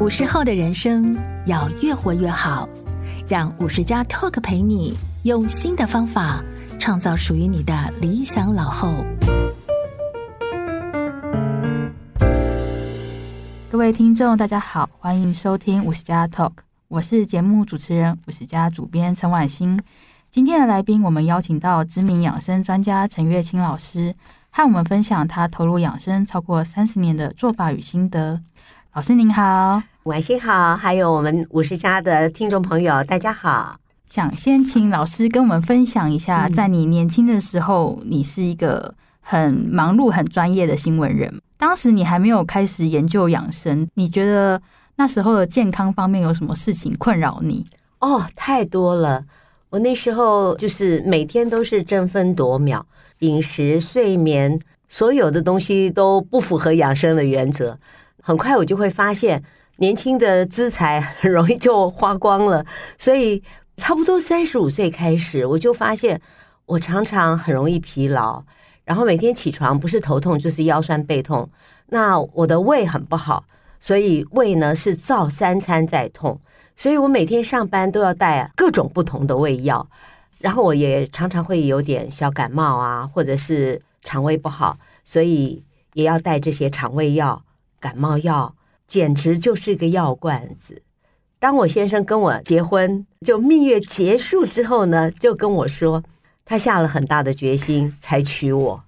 五十后的人生要越活越好，让五十加 Talk 陪你用新的方法创造属于你的理想老后。各位听众，大家好，欢迎收听五十加 Talk，我是节目主持人五十加主编陈婉欣。今天的来宾，我们邀请到知名养生专家陈月清老师。和我们分享他投入养生超过三十年的做法与心得。老师您好，晚上好，还有我们五十家的听众朋友，大家好。想先请老师跟我们分享一下，在你年轻的时候，你是一个很忙碌、很专业的新闻人。当时你还没有开始研究养生，你觉得那时候的健康方面有什么事情困扰你？哦，太多了。我那时候就是每天都是争分夺秒。饮食、睡眠，所有的东西都不符合养生的原则。很快我就会发现，年轻的资财很容易就花光了。所以，差不多三十五岁开始，我就发现我常常很容易疲劳，然后每天起床不是头痛就是腰酸背痛。那我的胃很不好，所以胃呢是造三餐在痛，所以我每天上班都要带各种不同的胃药。然后我也常常会有点小感冒啊，或者是肠胃不好，所以也要带这些肠胃药、感冒药，简直就是一个药罐子。当我先生跟我结婚，就蜜月结束之后呢，就跟我说，他下了很大的决心才娶我。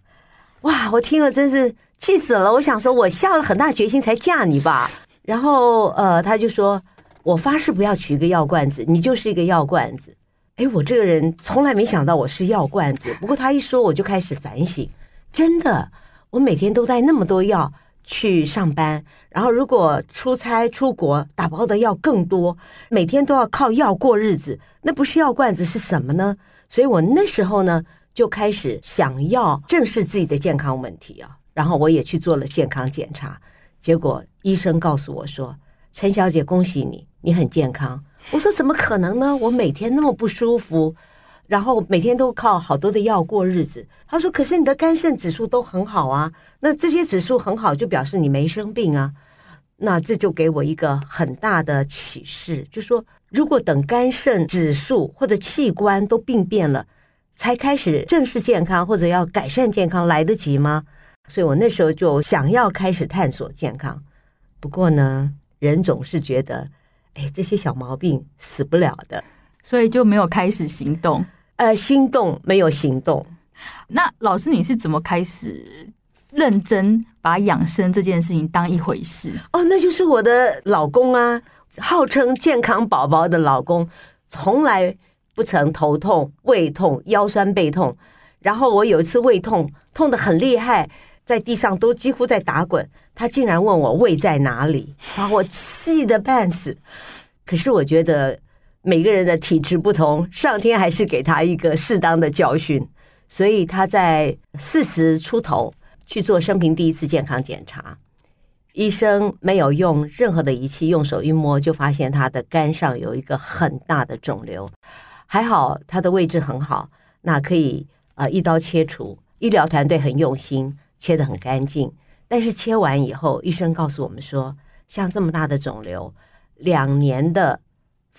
哇，我听了真是气死了！我想说，我下了很大决心才嫁你吧。然后呃，他就说，我发誓不要娶一个药罐子，你就是一个药罐子。哎，我这个人从来没想到我是药罐子。不过他一说，我就开始反省。真的，我每天都带那么多药去上班，然后如果出差出国，打包的药更多，每天都要靠药过日子，那不是药罐子是什么呢？所以我那时候呢，就开始想要正视自己的健康问题啊。然后我也去做了健康检查，结果医生告诉我说：“陈小姐，恭喜你，你很健康。”我说怎么可能呢？我每天那么不舒服，然后每天都靠好多的药过日子。他说：“可是你的肝肾指数都很好啊，那这些指数很好，就表示你没生病啊。”那这就给我一个很大的启示，就说如果等肝肾指数或者器官都病变了，才开始正视健康或者要改善健康，来得及吗？所以我那时候就想要开始探索健康。不过呢，人总是觉得。哎，这些小毛病死不了的，所以就没有开始行动。呃，心动没有行动。那老师，你是怎么开始认真把养生这件事情当一回事？哦，那就是我的老公啊，号称健康宝宝的老公，从来不曾头痛、胃痛、腰酸背痛。然后我有一次胃痛，痛得很厉害。在地上都几乎在打滚，他竟然问我胃在哪里，把我气得半死。可是我觉得每个人的体质不同，上天还是给他一个适当的教训，所以他在四十出头去做生平第一次健康检查，医生没有用任何的仪器，用手一摸就发现他的肝上有一个很大的肿瘤，还好他的位置很好，那可以呃一刀切除，医疗团队很用心。切得很干净，但是切完以后，医生告诉我们说，像这么大的肿瘤，两年的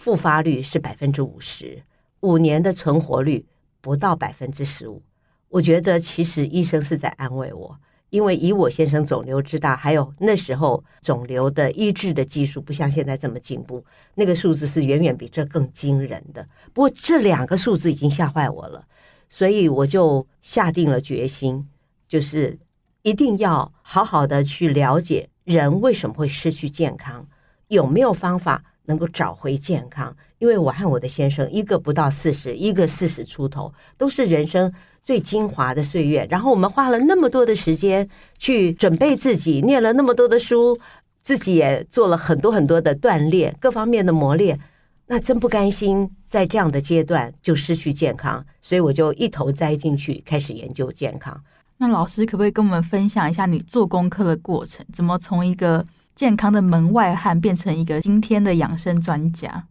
复发率是百分之五十，五年的存活率不到百分之十五。我觉得其实医生是在安慰我，因为以我先生肿瘤之大，还有那时候肿瘤的医治的技术不像现在这么进步，那个数字是远远比这更惊人的。不过这两个数字已经吓坏我了，所以我就下定了决心，就是。一定要好好的去了解人为什么会失去健康，有没有方法能够找回健康？因为我和我的先生，一个不到四十，一个四十出头，都是人生最精华的岁月。然后我们花了那么多的时间去准备自己，念了那么多的书，自己也做了很多很多的锻炼，各方面的磨练。那真不甘心在这样的阶段就失去健康，所以我就一头栽进去，开始研究健康。那老师可不可以跟我们分享一下你做功课的过程？怎么从一个健康的门外汉变成一个今天的养生专家？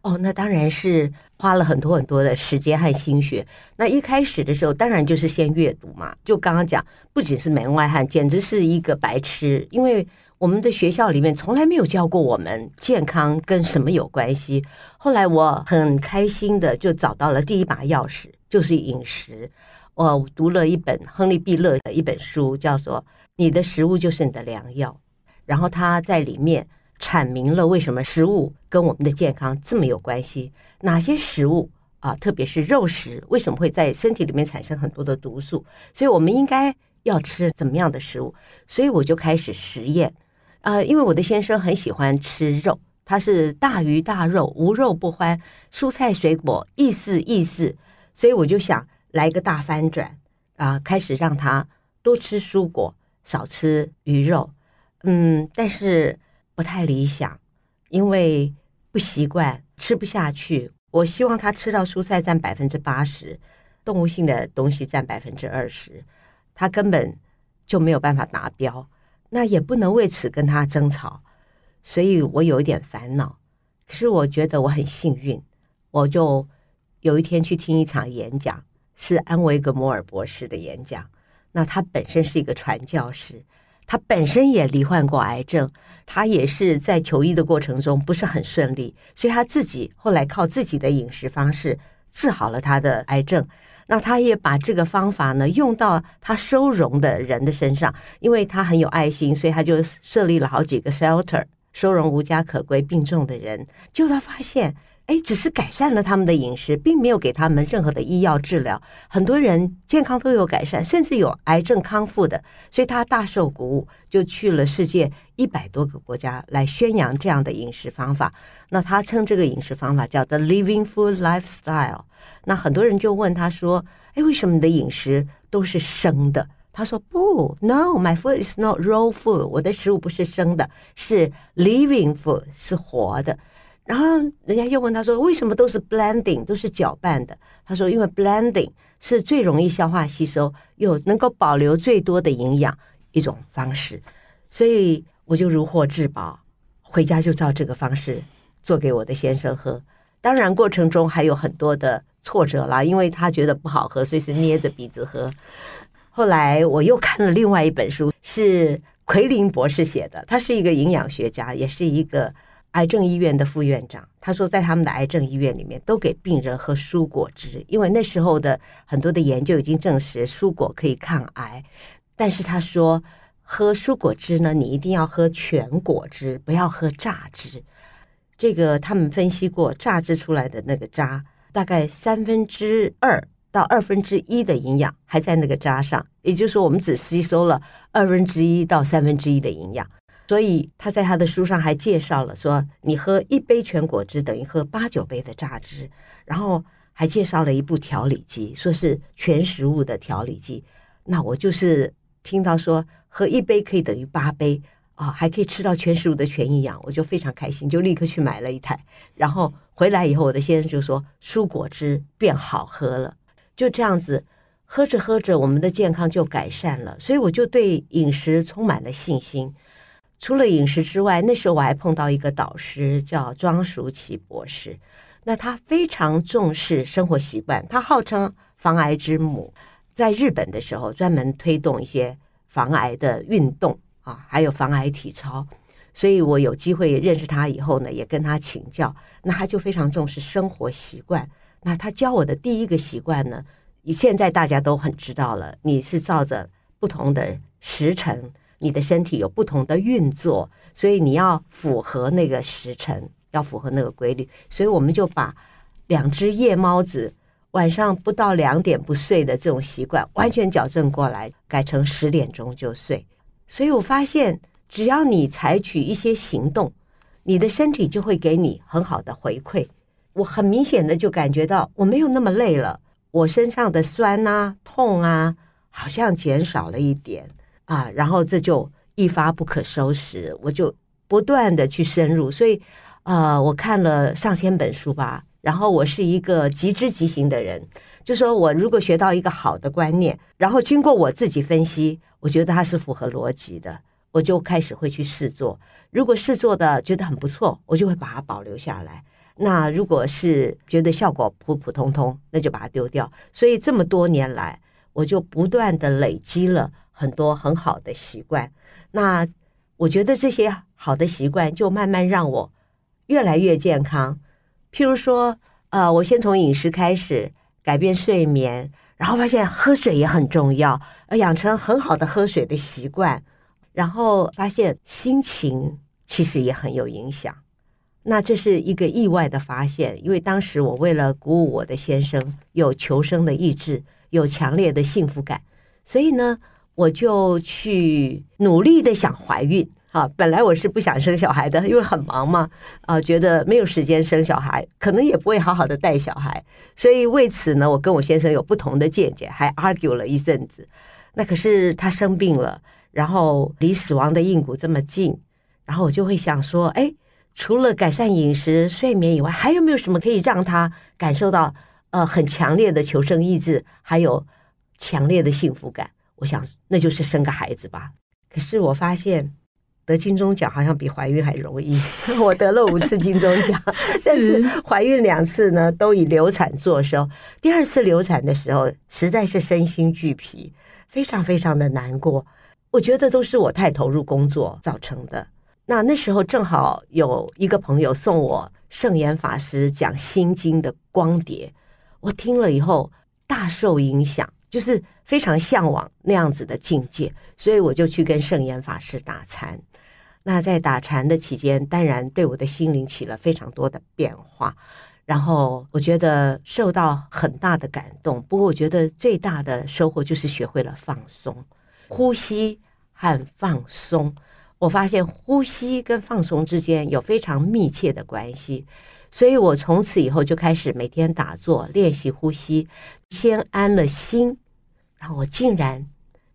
哦，那当然是花了很多很多的时间和心血。那一开始的时候，当然就是先阅读嘛。就刚刚讲，不仅是门外汉，简直是一个白痴，因为我们的学校里面从来没有教过我们健康跟什么有关系。后来我很开心的就找到了第一把钥匙，就是饮食。我读了一本亨利·毕勒的一本书，叫做《你的食物就是你的良药》，然后他在里面阐明了为什么食物跟我们的健康这么有关系，哪些食物啊，特别是肉食，为什么会在身体里面产生很多的毒素？所以我们应该要吃怎么样的食物？所以我就开始实验。呃，因为我的先生很喜欢吃肉，他是大鱼大肉，无肉不欢，蔬菜水果意思意思，所以我就想来个大翻转啊，开始让他多吃蔬果，少吃鱼肉。嗯，但是不太理想，因为不习惯，吃不下去。我希望他吃到蔬菜占百分之八十，动物性的东西占百分之二十，他根本就没有办法达标。那也不能为此跟他争吵，所以我有一点烦恼。可是我觉得我很幸运，我就有一天去听一场演讲，是安维格摩尔博士的演讲。那他本身是一个传教士，他本身也罹患过癌症，他也是在求医的过程中不是很顺利，所以他自己后来靠自己的饮食方式治好了他的癌症。那他也把这个方法呢用到他收容的人的身上，因为他很有爱心，所以他就设立了好几个 shelter，收容无家可归病重的人。就他发现，哎，只是改善了他们的饮食，并没有给他们任何的医药治疗，很多人健康都有改善，甚至有癌症康复的。所以他大受鼓舞，就去了世界一百多个国家来宣扬这样的饮食方法。那他称这个饮食方法叫 The Living Food Lifestyle。那很多人就问他说：“哎，为什么你的饮食都是生的？”他说：“不，No，my food is not raw food。我的食物不是生的，是 living food，是活的。”然后人家又问他说：“为什么都是 blending，都是搅拌的？”他说：“因为 blending 是最容易消化吸收，又能够保留最多的营养一种方式。”所以我就如获至宝，回家就照这个方式做给我的先生喝。当然过程中还有很多的。挫折啦，因为他觉得不好喝，所以是捏着鼻子喝。后来我又看了另外一本书，是奎林博士写的，他是一个营养学家，也是一个癌症医院的副院长。他说，在他们的癌症医院里面，都给病人喝蔬果汁，因为那时候的很多的研究已经证实蔬果可以抗癌。但是他说，喝蔬果汁呢，你一定要喝全果汁，不要喝榨汁。这个他们分析过，榨汁出来的那个渣。大概三分之二到二分之一的营养还在那个渣上，也就是说，我们只吸收了二分之一到三分之一的营养。所以他在他的书上还介绍了说，你喝一杯全果汁等于喝八九杯的榨汁，然后还介绍了一部调理机，说是全食物的调理机。那我就是听到说喝一杯可以等于八杯啊，还可以吃到全食物的全营养，我就非常开心，就立刻去买了一台，然后。回来以后，我的先生就说蔬果汁变好喝了，就这样子喝着喝着，我们的健康就改善了。所以我就对饮食充满了信心。除了饮食之外，那时候我还碰到一个导师叫庄淑琪博士，那他非常重视生活习惯，他号称防癌之母，在日本的时候专门推动一些防癌的运动啊，还有防癌体操。所以我有机会认识他以后呢，也跟他请教。那他就非常重视生活习惯。那他教我的第一个习惯呢，现在大家都很知道了。你是照着不同的时辰，你的身体有不同的运作，所以你要符合那个时辰，要符合那个规律。所以我们就把两只夜猫子晚上不到两点不睡的这种习惯完全矫正过来，改成十点钟就睡。所以我发现。只要你采取一些行动，你的身体就会给你很好的回馈。我很明显的就感觉到我没有那么累了，我身上的酸啊、痛啊，好像减少了一点啊。然后这就一发不可收拾，我就不断的去深入。所以，呃，我看了上千本书吧。然后我是一个极知极行的人，就说我如果学到一个好的观念，然后经过我自己分析，我觉得它是符合逻辑的。我就开始会去试做，如果试做的觉得很不错，我就会把它保留下来。那如果是觉得效果普普通通，那就把它丢掉。所以这么多年来，我就不断的累积了很多很好的习惯。那我觉得这些好的习惯就慢慢让我越来越健康。譬如说，呃，我先从饮食开始改变睡眠，然后发现喝水也很重要，呃，养成很好的喝水的习惯，然后发现心情其实也很有影响。那这是一个意外的发现，因为当时我为了鼓舞我的先生，有求生的意志，有强烈的幸福感，所以呢，我就去努力的想怀孕。啊，本来我是不想生小孩的，因为很忙嘛，啊，觉得没有时间生小孩，可能也不会好好的带小孩，所以为此呢，我跟我先生有不同的见解，还 argue 了一阵子。那可是他生病了，然后离死亡的硬骨这么近，然后我就会想说，哎。除了改善饮食、睡眠以外，还有没有什么可以让他感受到呃很强烈的求生意志，还有强烈的幸福感？我想那就是生个孩子吧。可是我发现得金钟奖好像比怀孕还容易。我得了五次金钟奖，但是怀孕两次呢都以流产作收。第二次流产的时候，实在是身心俱疲，非常非常的难过。我觉得都是我太投入工作造成的。那那时候正好有一个朋友送我圣严法师讲《心经》的光碟，我听了以后大受影响，就是非常向往那样子的境界，所以我就去跟圣严法师打禅。那在打禅的期间，当然对我的心灵起了非常多的变化，然后我觉得受到很大的感动。不过我觉得最大的收获就是学会了放松，呼吸和放松。我发现呼吸跟放松之间有非常密切的关系，所以我从此以后就开始每天打坐练习呼吸，先安了心，然后我竟然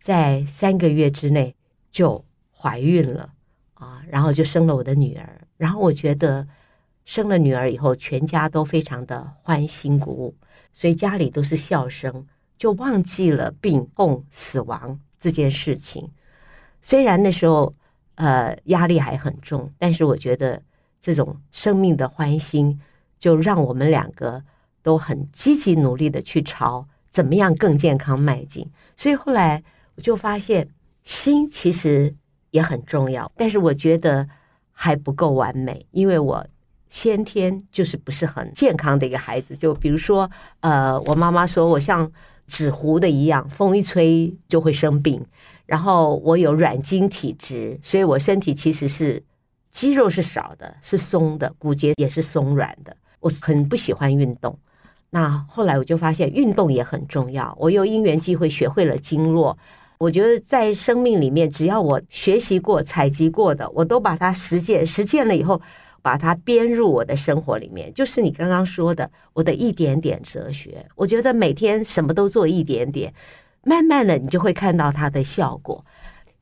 在三个月之内就怀孕了啊，然后就生了我的女儿，然后我觉得生了女儿以后，全家都非常的欢欣鼓舞，所以家里都是笑声，就忘记了病痛死亡这件事情，虽然那时候。呃，压力还很重，但是我觉得这种生命的欢欣，就让我们两个都很积极努力的去朝怎么样更健康迈进。所以后来我就发现，心其实也很重要，但是我觉得还不够完美，因为我先天就是不是很健康的一个孩子。就比如说，呃，我妈妈说我像纸糊的一样，风一吹就会生病。然后我有软筋体质，所以我身体其实是肌肉是少的，是松的，骨节也是松软的。我很不喜欢运动。那后来我就发现运动也很重要。我有因缘机会学会了经络。我觉得在生命里面，只要我学习过、采集过的，我都把它实践。实践了以后，把它编入我的生活里面。就是你刚刚说的，我的一点点哲学。我觉得每天什么都做一点点。慢慢的，你就会看到它的效果。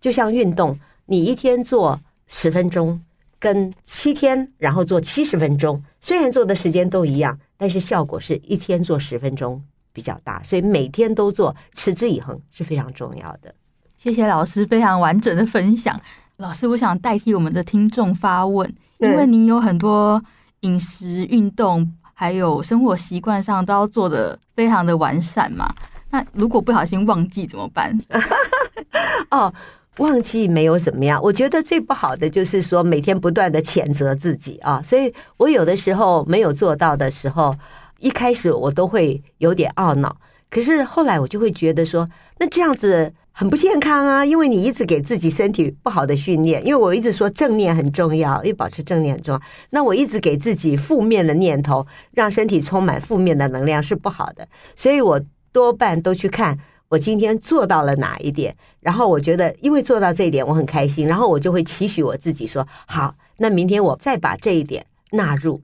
就像运动，你一天做十分钟，跟七天然后做七十分钟，虽然做的时间都一样，但是效果是一天做十分钟比较大。所以每天都做，持之以恒是非常重要的。谢谢老师非常完整的分享。老师，我想代替我们的听众发问，因为你有很多饮食、运动还有生活习惯上都要做的非常的完善嘛。那如果不小心忘记怎么办？哦，忘记没有怎么样。我觉得最不好的就是说每天不断的谴责自己啊。所以我有的时候没有做到的时候，一开始我都会有点懊恼。可是后来我就会觉得说，那这样子很不健康啊，因为你一直给自己身体不好的训练。因为我一直说正念很重要，因为保持正念很重要。那我一直给自己负面的念头，让身体充满负面的能量是不好的。所以我。多半都去看我今天做到了哪一点，然后我觉得因为做到这一点我很开心，然后我就会期许我自己说好，那明天我再把这一点纳入。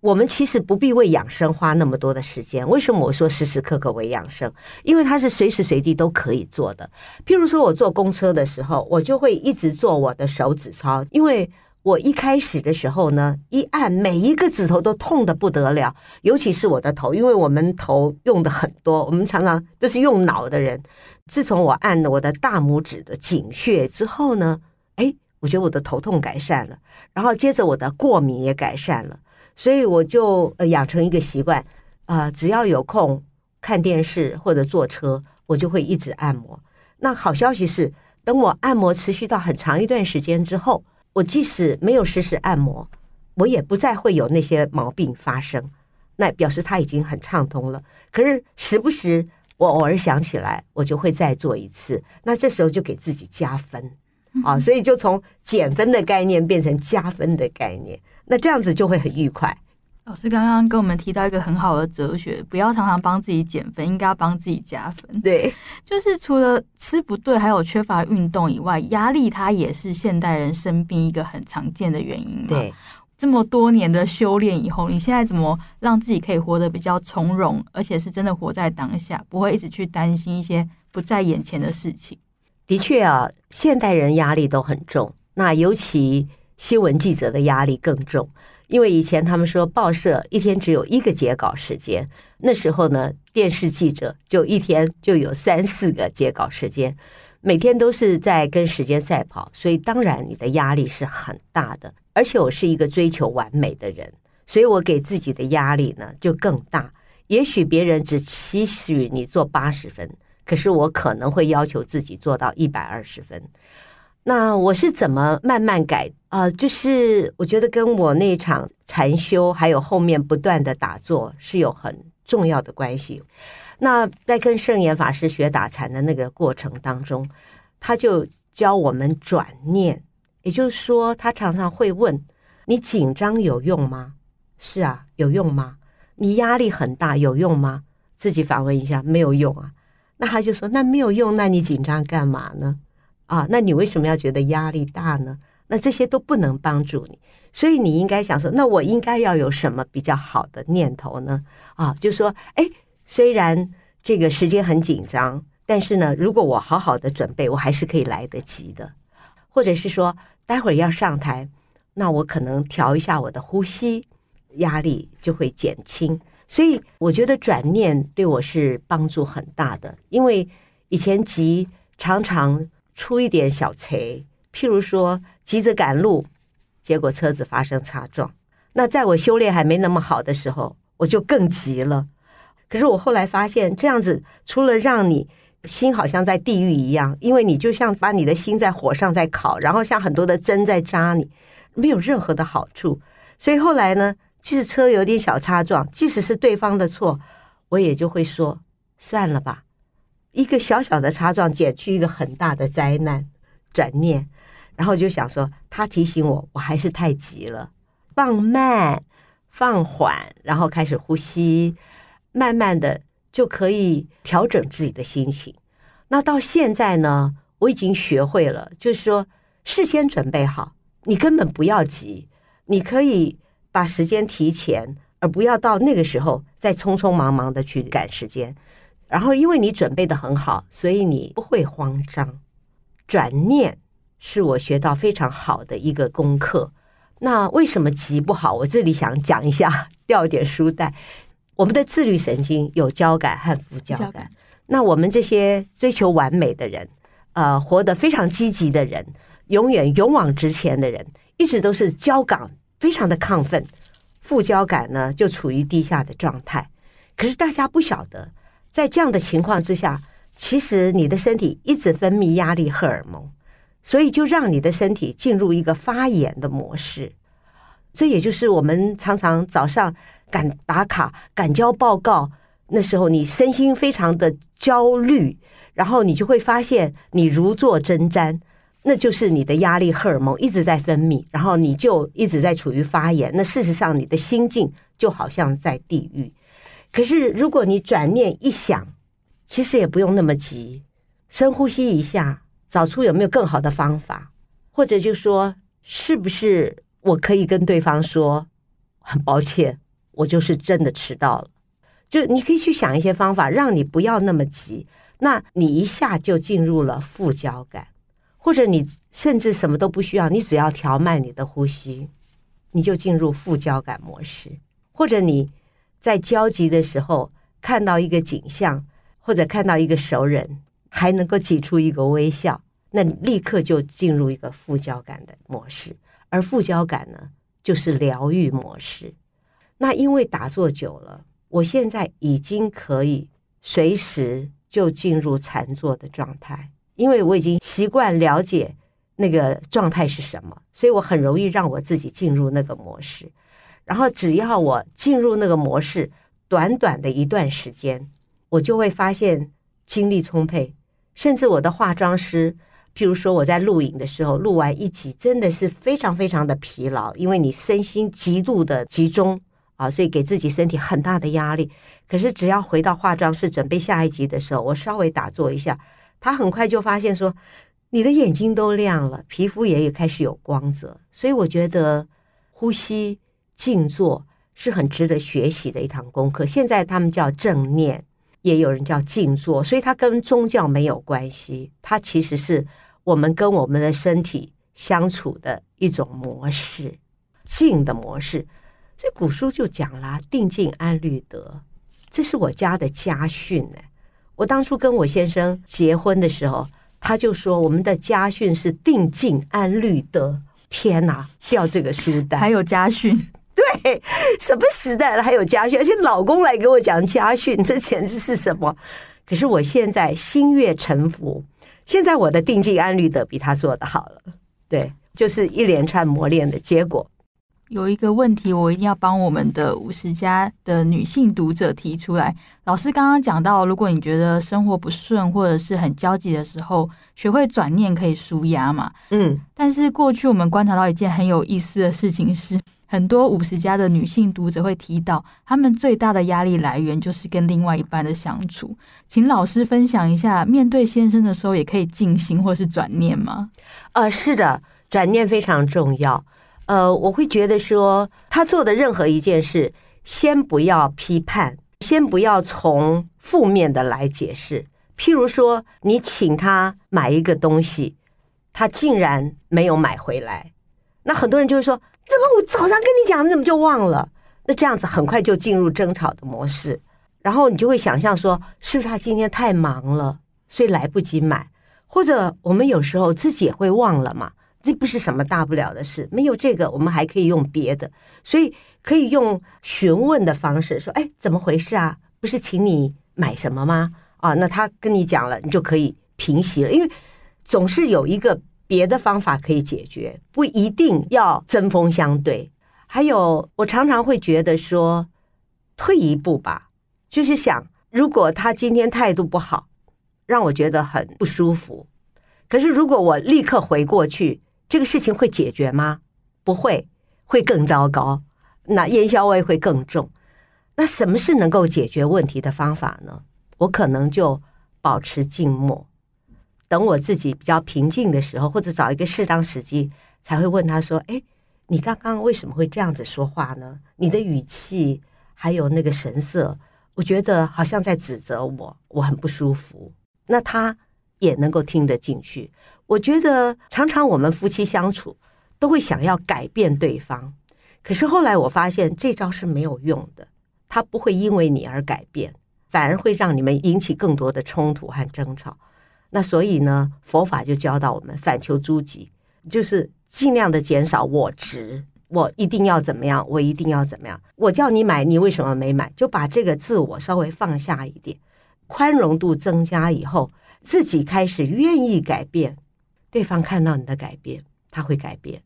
我们其实不必为养生花那么多的时间。为什么我说时时刻刻为养生？因为它是随时随地都可以做的。譬如说我坐公车的时候，我就会一直做我的手指操，因为。我一开始的时候呢，一按每一个指头都痛得不得了，尤其是我的头，因为我们头用的很多，我们常常都是用脑的人。自从我按了我的大拇指的井穴之后呢，哎，我觉得我的头痛改善了，然后接着我的过敏也改善了，所以我就呃养成一个习惯，啊、呃，只要有空看电视或者坐车，我就会一直按摩。那好消息是。等我按摩持续到很长一段时间之后，我即使没有实时按摩，我也不再会有那些毛病发生。那表示它已经很畅通了。可是时不时我偶尔想起来，我就会再做一次。那这时候就给自己加分啊，所以就从减分的概念变成加分的概念。那这样子就会很愉快。老师刚刚跟我们提到一个很好的哲学，不要常常帮自己减分，应该要帮自己加分。对，就是除了吃不对，还有缺乏运动以外，压力它也是现代人生病一个很常见的原因。对，这么多年的修炼以后，你现在怎么让自己可以活得比较从容，而且是真的活在当下，不会一直去担心一些不在眼前的事情？的确啊，现代人压力都很重，那尤其新闻记者的压力更重。因为以前他们说报社一天只有一个截稿时间，那时候呢，电视记者就一天就有三四个截稿时间，每天都是在跟时间赛跑，所以当然你的压力是很大的。而且我是一个追求完美的人，所以我给自己的压力呢就更大。也许别人只期许你做八十分，可是我可能会要求自己做到一百二十分。那我是怎么慢慢改啊？呃，就是我觉得跟我那场禅修，还有后面不断的打坐是有很重要的关系。那在跟圣严法师学打禅的那个过程当中，他就教我们转念，也就是说，他常常会问你紧张有用吗？是啊，有用吗？你压力很大有用吗？自己反问一下，没有用啊。那他就说，那没有用，那你紧张干嘛呢？啊，那你为什么要觉得压力大呢？那这些都不能帮助你，所以你应该想说，那我应该要有什么比较好的念头呢？啊，就说，哎，虽然这个时间很紧张，但是呢，如果我好好的准备，我还是可以来得及的。或者是说，待会儿要上台，那我可能调一下我的呼吸，压力就会减轻。所以我觉得转念对我是帮助很大的，因为以前急常常。出一点小差，譬如说急着赶路，结果车子发生擦撞。那在我修炼还没那么好的时候，我就更急了。可是我后来发现，这样子除了让你心好像在地狱一样，因为你就像把你的心在火上在烤，然后像很多的针在扎你，没有任何的好处。所以后来呢，即使车有点小擦撞，即使是对方的错，我也就会说算了吧。一个小小的擦撞，减去一个很大的灾难。转念，然后就想说，他提醒我，我还是太急了，放慢、放缓，然后开始呼吸，慢慢的就可以调整自己的心情。那到现在呢，我已经学会了，就是说，事先准备好，你根本不要急，你可以把时间提前，而不要到那个时候再匆匆忙忙的去赶时间。然后，因为你准备的很好，所以你不会慌张。转念是我学到非常好的一个功课。那为什么急不好？我这里想讲一下，掉一点书袋。我们的自律神经有交感和副交感。感那我们这些追求完美的人，呃，活得非常积极的人，永远勇往直前的人，一直都是交感非常的亢奋，副交感呢就处于低下的状态。可是大家不晓得。在这样的情况之下，其实你的身体一直分泌压力荷尔蒙，所以就让你的身体进入一个发炎的模式。这也就是我们常常早上赶打卡、赶交报告，那时候你身心非常的焦虑，然后你就会发现你如坐针毡，那就是你的压力荷尔蒙一直在分泌，然后你就一直在处于发炎。那事实上，你的心境就好像在地狱。可是，如果你转念一想，其实也不用那么急，深呼吸一下，找出有没有更好的方法，或者就说，是不是我可以跟对方说，很抱歉，我就是真的迟到了。就你可以去想一些方法，让你不要那么急，那你一下就进入了副交感，或者你甚至什么都不需要，你只要调慢你的呼吸，你就进入副交感模式，或者你。在焦急的时候，看到一个景象，或者看到一个熟人，还能够挤出一个微笑，那你立刻就进入一个副交感的模式。而副交感呢，就是疗愈模式。那因为打坐久了，我现在已经可以随时就进入禅坐的状态，因为我已经习惯了解那个状态是什么，所以我很容易让我自己进入那个模式。然后只要我进入那个模式，短短的一段时间，我就会发现精力充沛，甚至我的化妆师。譬如说，我在录影的时候，录完一集真的是非常非常的疲劳，因为你身心极度的集中啊，所以给自己身体很大的压力。可是只要回到化妆室准备下一集的时候，我稍微打坐一下，他很快就发现说，你的眼睛都亮了，皮肤也也开始有光泽。所以我觉得呼吸静坐是很值得学习的一堂功课。现在他们叫正念。也有人叫静坐，所以它跟宗教没有关系，它其实是我们跟我们的身体相处的一种模式，静的模式。这古书就讲了“定静安虑得”，这是我家的家训呢。我当初跟我先生结婚的时候，他就说我们的家训是“定静安虑得”。天哪，掉这个书单，还有家训。对，什么时代了还有家训？而且老公来给我讲家训，这简直是什么？可是我现在心悦诚服，现在我的定静安律的比他做的好了。对，就是一连串磨练的结果。有一个问题，我一定要帮我们的五十加的女性读者提出来。老师刚刚讲到，如果你觉得生活不顺或者是很焦急的时候，学会转念可以舒压嘛。嗯，但是过去我们观察到一件很有意思的事情是。很多五十加的女性读者会提到，她们最大的压力来源就是跟另外一半的相处。请老师分享一下，面对先生的时候也可以静心或是转念吗？呃，是的，转念非常重要。呃，我会觉得说，他做的任何一件事，先不要批判，先不要从负面的来解释。譬如说，你请他买一个东西，他竟然没有买回来，那很多人就会说。怎么我早上跟你讲，你怎么就忘了？那这样子很快就进入争吵的模式，然后你就会想象说，是不是他今天太忙了，所以来不及买？或者我们有时候自己也会忘了嘛，这不是什么大不了的事。没有这个，我们还可以用别的，所以可以用询问的方式说：“哎，怎么回事啊？不是请你买什么吗？”啊，那他跟你讲了，你就可以平息了，因为总是有一个。别的方法可以解决，不一定要针锋相对。还有，我常常会觉得说，退一步吧，就是想，如果他今天态度不好，让我觉得很不舒服。可是，如果我立刻回过去，这个事情会解决吗？不会，会更糟糕。那烟硝味会更重。那什么是能够解决问题的方法呢？我可能就保持静默。等我自己比较平静的时候，或者找一个适当时机，才会问他说：“哎，你刚刚为什么会这样子说话呢？你的语气还有那个神色，我觉得好像在指责我，我很不舒服。”那他也能够听得进去。我觉得常常我们夫妻相处都会想要改变对方，可是后来我发现这招是没有用的，他不会因为你而改变，反而会让你们引起更多的冲突和争吵。那所以呢，佛法就教导我们反求诸己，就是尽量的减少我执，我一定要怎么样，我一定要怎么样。我叫你买，你为什么没买？就把这个自我稍微放下一点，宽容度增加以后，自己开始愿意改变，对方看到你的改变，他会改变。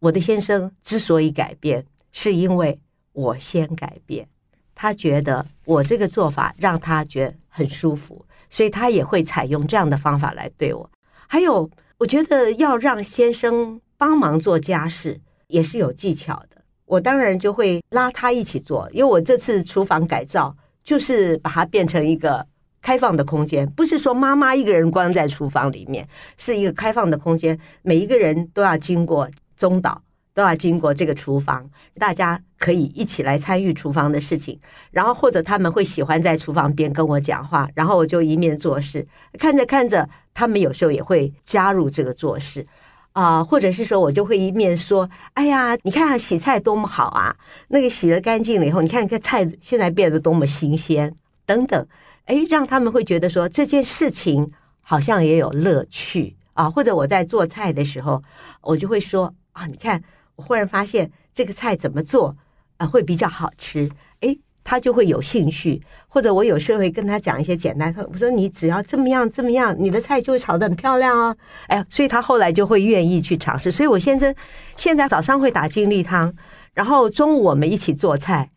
我的先生之所以改变，是因为我先改变，他觉得我这个做法让他觉得很舒服。所以他也会采用这样的方法来对我。还有，我觉得要让先生帮忙做家事也是有技巧的。我当然就会拉他一起做，因为我这次厨房改造就是把它变成一个开放的空间，不是说妈妈一个人关在厨房里面，是一个开放的空间，每一个人都要经过中岛。都要经过这个厨房，大家可以一起来参与厨房的事情，然后或者他们会喜欢在厨房边跟我讲话，然后我就一面做事，看着看着，他们有时候也会加入这个做事，啊、或者是说我就会一面说，哎呀，你看洗菜多么好啊，那个洗了干净了以后，你看这菜现在变得多么新鲜，等等，哎，让他们会觉得说这件事情好像也有乐趣啊，或者我在做菜的时候，我就会说啊，你看。我忽然发现这个菜怎么做啊会比较好吃？诶，他就会有兴趣。或者我有时候会跟他讲一些简单，我说你只要这么样这么样，你的菜就会炒得很漂亮哦。哎，所以他后来就会愿意去尝试。所以我先生现在早上会打精力汤，然后中午我们一起做菜，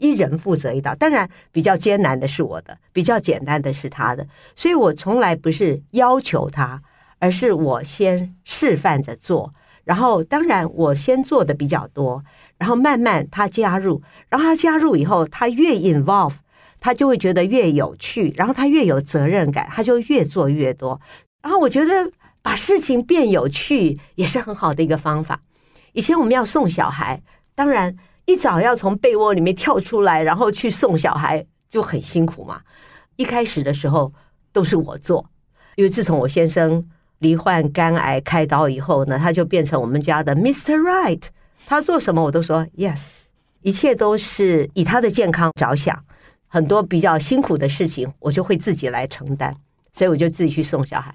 一人负责一道。当然比较艰难的是我的，比较简单的是他的。所以我从来不是要求他，而是我先示范着做。然后，当然我先做的比较多，然后慢慢他加入，然后他加入以后，他越 involve，他就会觉得越有趣，然后他越有责任感，他就越做越多。然后我觉得把事情变有趣也是很好的一个方法。以前我们要送小孩，当然一早要从被窝里面跳出来，然后去送小孩就很辛苦嘛。一开始的时候都是我做，因为自从我先生。罹患肝癌开刀以后呢，他就变成我们家的 Mr. Right。他做什么我都说 Yes，一切都是以他的健康着想。很多比较辛苦的事情，我就会自己来承担，所以我就自己去送小孩。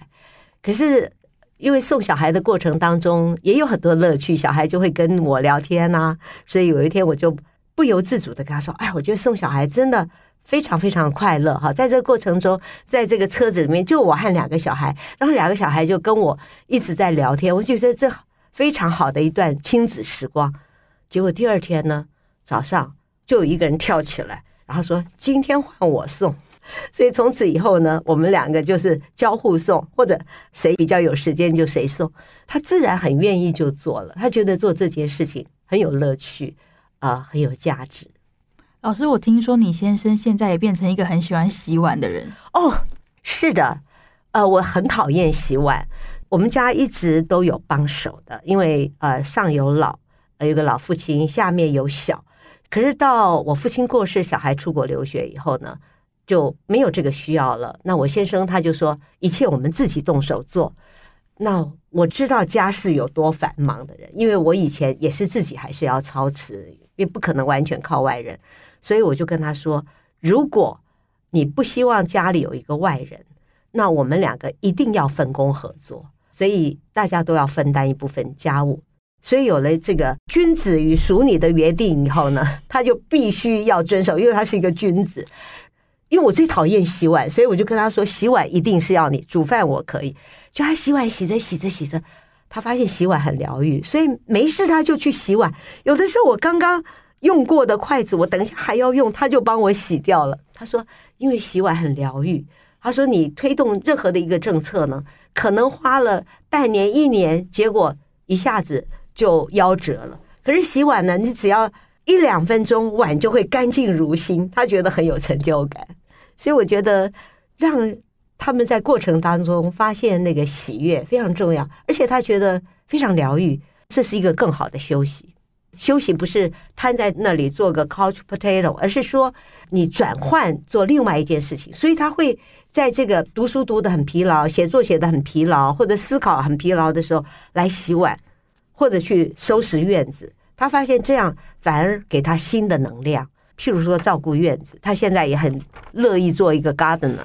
可是因为送小孩的过程当中也有很多乐趣，小孩就会跟我聊天呐，所以有一天我就不由自主的跟他说：“哎，我觉得送小孩真的。”非常非常快乐哈，在这个过程中，在这个车子里面，就我和两个小孩，然后两个小孩就跟我一直在聊天，我觉得这非常好的一段亲子时光。结果第二天呢，早上就有一个人跳起来，然后说：“今天换我送。”所以从此以后呢，我们两个就是交互送，或者谁比较有时间就谁送，他自然很愿意就做了，他觉得做这件事情很有乐趣啊，呃，很有价值。老师，我听说你先生现在也变成一个很喜欢洗碗的人哦。是的，呃，我很讨厌洗碗。我们家一直都有帮手的，因为呃上有老，有个老父亲，下面有小。可是到我父亲过世，小孩出国留学以后呢，就没有这个需要了。那我先生他就说，一切我们自己动手做。那我知道家事有多繁忙的人，因为我以前也是自己还是要操持，也不可能完全靠外人。所以我就跟他说：“如果你不希望家里有一个外人，那我们两个一定要分工合作，所以大家都要分担一部分家务。所以有了这个君子与淑女的约定以后呢，他就必须要遵守，因为他是一个君子。因为我最讨厌洗碗，所以我就跟他说：洗碗一定是要你，煮饭我可以。就他洗碗洗着洗着洗着，他发现洗碗很疗愈，所以没事他就去洗碗。有的时候我刚刚。”用过的筷子，我等一下还要用，他就帮我洗掉了。他说：“因为洗碗很疗愈。”他说：“你推动任何的一个政策呢，可能花了半年、一年，结果一下子就夭折了。可是洗碗呢，你只要一两分钟，碗就会干净如新。他觉得很有成就感。所以我觉得让他们在过程当中发现那个喜悦非常重要，而且他觉得非常疗愈，这是一个更好的休息。”休息不是瘫在那里做个 couch potato，而是说你转换做另外一件事情。所以他会在这个读书读得很疲劳、写作写得很疲劳，或者思考很疲劳的时候来洗碗，或者去收拾院子。他发现这样反而给他新的能量。譬如说照顾院子，他现在也很乐意做一个 gardener，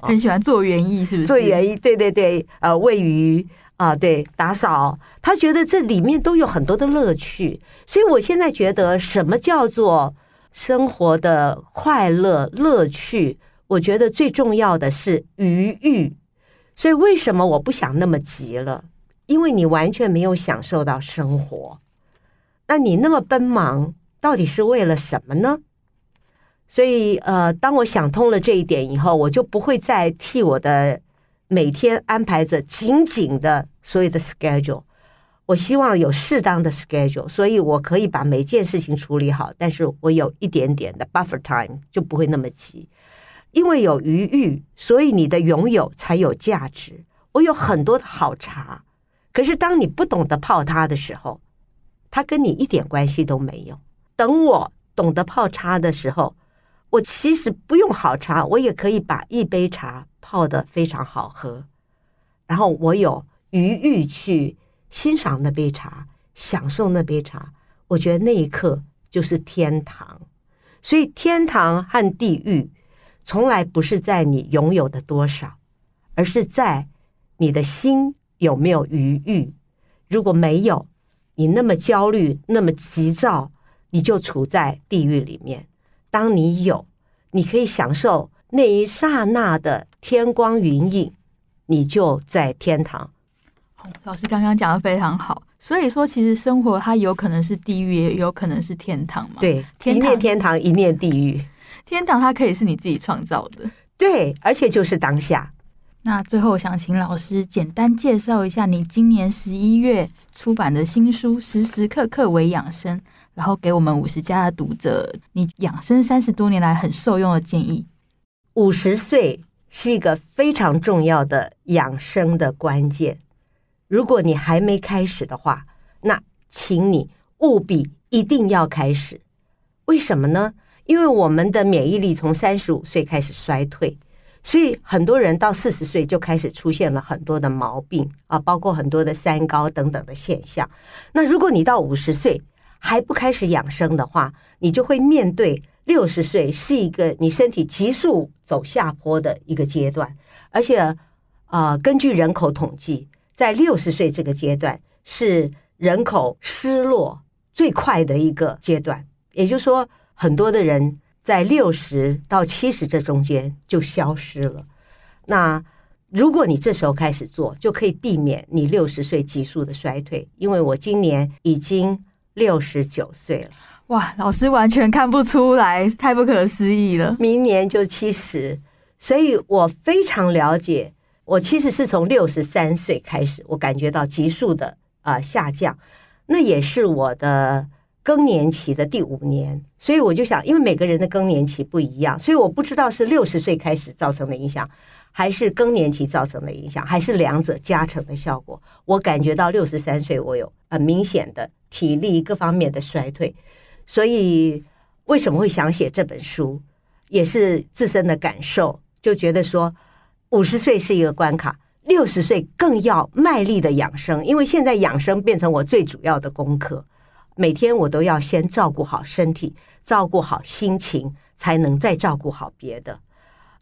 很喜欢做园艺，是不是？做园艺，对对对，呃，喂鱼。啊，对，打扫，他觉得这里面都有很多的乐趣，所以我现在觉得什么叫做生活的快乐乐趣？我觉得最重要的是余裕。所以为什么我不想那么急了？因为你完全没有享受到生活，那你那么奔忙，到底是为了什么呢？所以，呃，当我想通了这一点以后，我就不会再替我的。每天安排着紧紧的所有的 schedule，我希望有适当的 schedule，所以我可以把每件事情处理好，但是我有一点点的 buffer time，就不会那么急。因为有余裕，所以你的拥有才有价值。我有很多的好茶，可是当你不懂得泡它的时候，它跟你一点关系都没有。等我懂得泡茶的时候，我其实不用好茶，我也可以把一杯茶泡得非常好喝，然后我有余裕去欣赏那杯茶，享受那杯茶。我觉得那一刻就是天堂。所以天堂和地狱从来不是在你拥有的多少，而是在你的心有没有余裕。如果没有，你那么焦虑，那么急躁，你就处在地狱里面。当你有，你可以享受那一刹那的天光云影，你就在天堂。老师刚刚讲的非常好，所以说其实生活它有可能是地狱，也有可能是天堂嘛。对，天，一念天堂，一念地狱。天堂它可以是你自己创造的，对，而且就是当下。那最后想请老师简单介绍一下你今年十一月出版的新书《时时刻刻为养生》，然后给我们五十加的读者你养生三十多年来很受用的建议。五十岁是一个非常重要的养生的关键。如果你还没开始的话，那请你务必一定要开始。为什么呢？因为我们的免疫力从三十五岁开始衰退，所以很多人到四十岁就开始出现了很多的毛病啊，包括很多的三高等等的现象。那如果你到五十岁还不开始养生的话，你就会面对六十岁是一个你身体急速走下坡的一个阶段，而且、呃，根据人口统计。在六十岁这个阶段是人口失落最快的一个阶段，也就是说，很多的人在六十到七十这中间就消失了。那如果你这时候开始做，就可以避免你六十岁急速的衰退。因为我今年已经六十九岁了，哇，老师完全看不出来，太不可思议了。明年就七十，所以我非常了解。我其实是从六十三岁开始，我感觉到急速的啊、呃、下降，那也是我的更年期的第五年，所以我就想，因为每个人的更年期不一样，所以我不知道是六十岁开始造成的影响，还是更年期造成的影响，还是两者加成的效果。我感觉到六十三岁，我有很明显的体力各方面的衰退，所以为什么会想写这本书，也是自身的感受，就觉得说。五十岁是一个关卡，六十岁更要卖力的养生，因为现在养生变成我最主要的功课。每天我都要先照顾好身体，照顾好心情，才能再照顾好别的。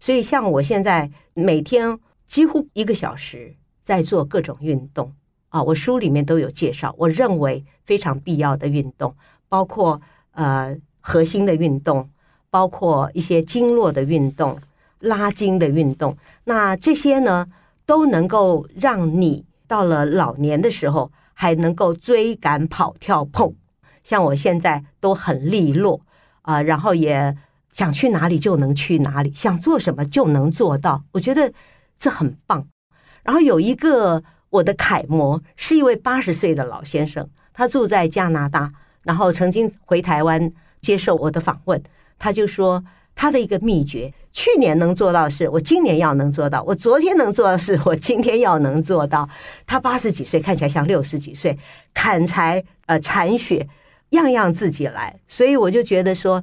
所以，像我现在每天几乎一个小时在做各种运动啊，我书里面都有介绍。我认为非常必要的运动，包括呃核心的运动，包括一些经络的运动。拉筋的运动，那这些呢都能够让你到了老年的时候还能够追赶、跑、跳、碰。像我现在都很利落啊，然后也想去哪里就能去哪里，想做什么就能做到。我觉得这很棒。然后有一个我的楷模是一位八十岁的老先生，他住在加拿大，然后曾经回台湾接受我的访问，他就说。他的一个秘诀，去年能做到的事，我今年要能做到；我昨天能做的事，我今天要能做到。他八十几岁，看起来像六十几岁，砍柴、呃铲雪，样样自己来。所以我就觉得说，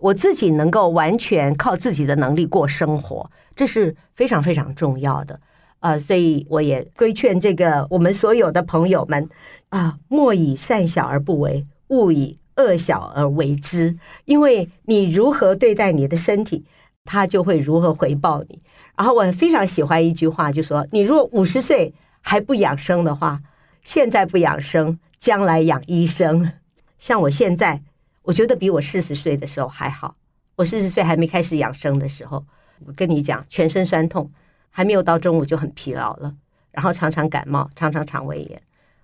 我自己能够完全靠自己的能力过生活，这是非常非常重要的。啊、呃，所以我也规劝这个我们所有的朋友们啊，莫以善小而不为，勿以。恶小而为之，因为你如何对待你的身体，它就会如何回报你。然后我非常喜欢一句话，就说：你如果五十岁还不养生的话，现在不养生，将来养医生。像我现在，我觉得比我四十岁的时候还好。我四十岁还没开始养生的时候，我跟你讲，全身酸痛，还没有到中午就很疲劳了，然后常常感冒，常常肠胃炎。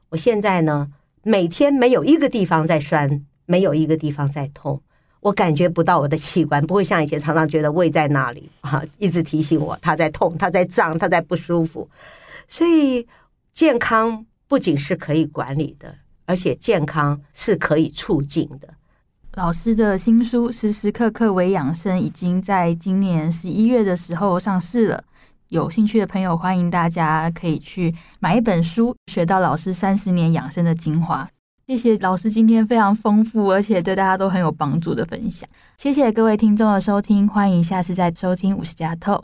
我现在呢，每天没有一个地方在酸。没有一个地方在痛，我感觉不到我的器官，不会像以前常常觉得胃在那里啊，一直提醒我它在痛，它在胀，它在不舒服。所以健康不仅是可以管理的，而且健康是可以促进的。老师的新书《时时刻刻为养生》已经在今年十一月的时候上市了，有兴趣的朋友欢迎大家可以去买一本书，学到老师三十年养生的精华。谢谢老师今天非常丰富，而且对大家都很有帮助的分享。谢谢各位听众的收听，欢迎下次再收听五十加 Talk。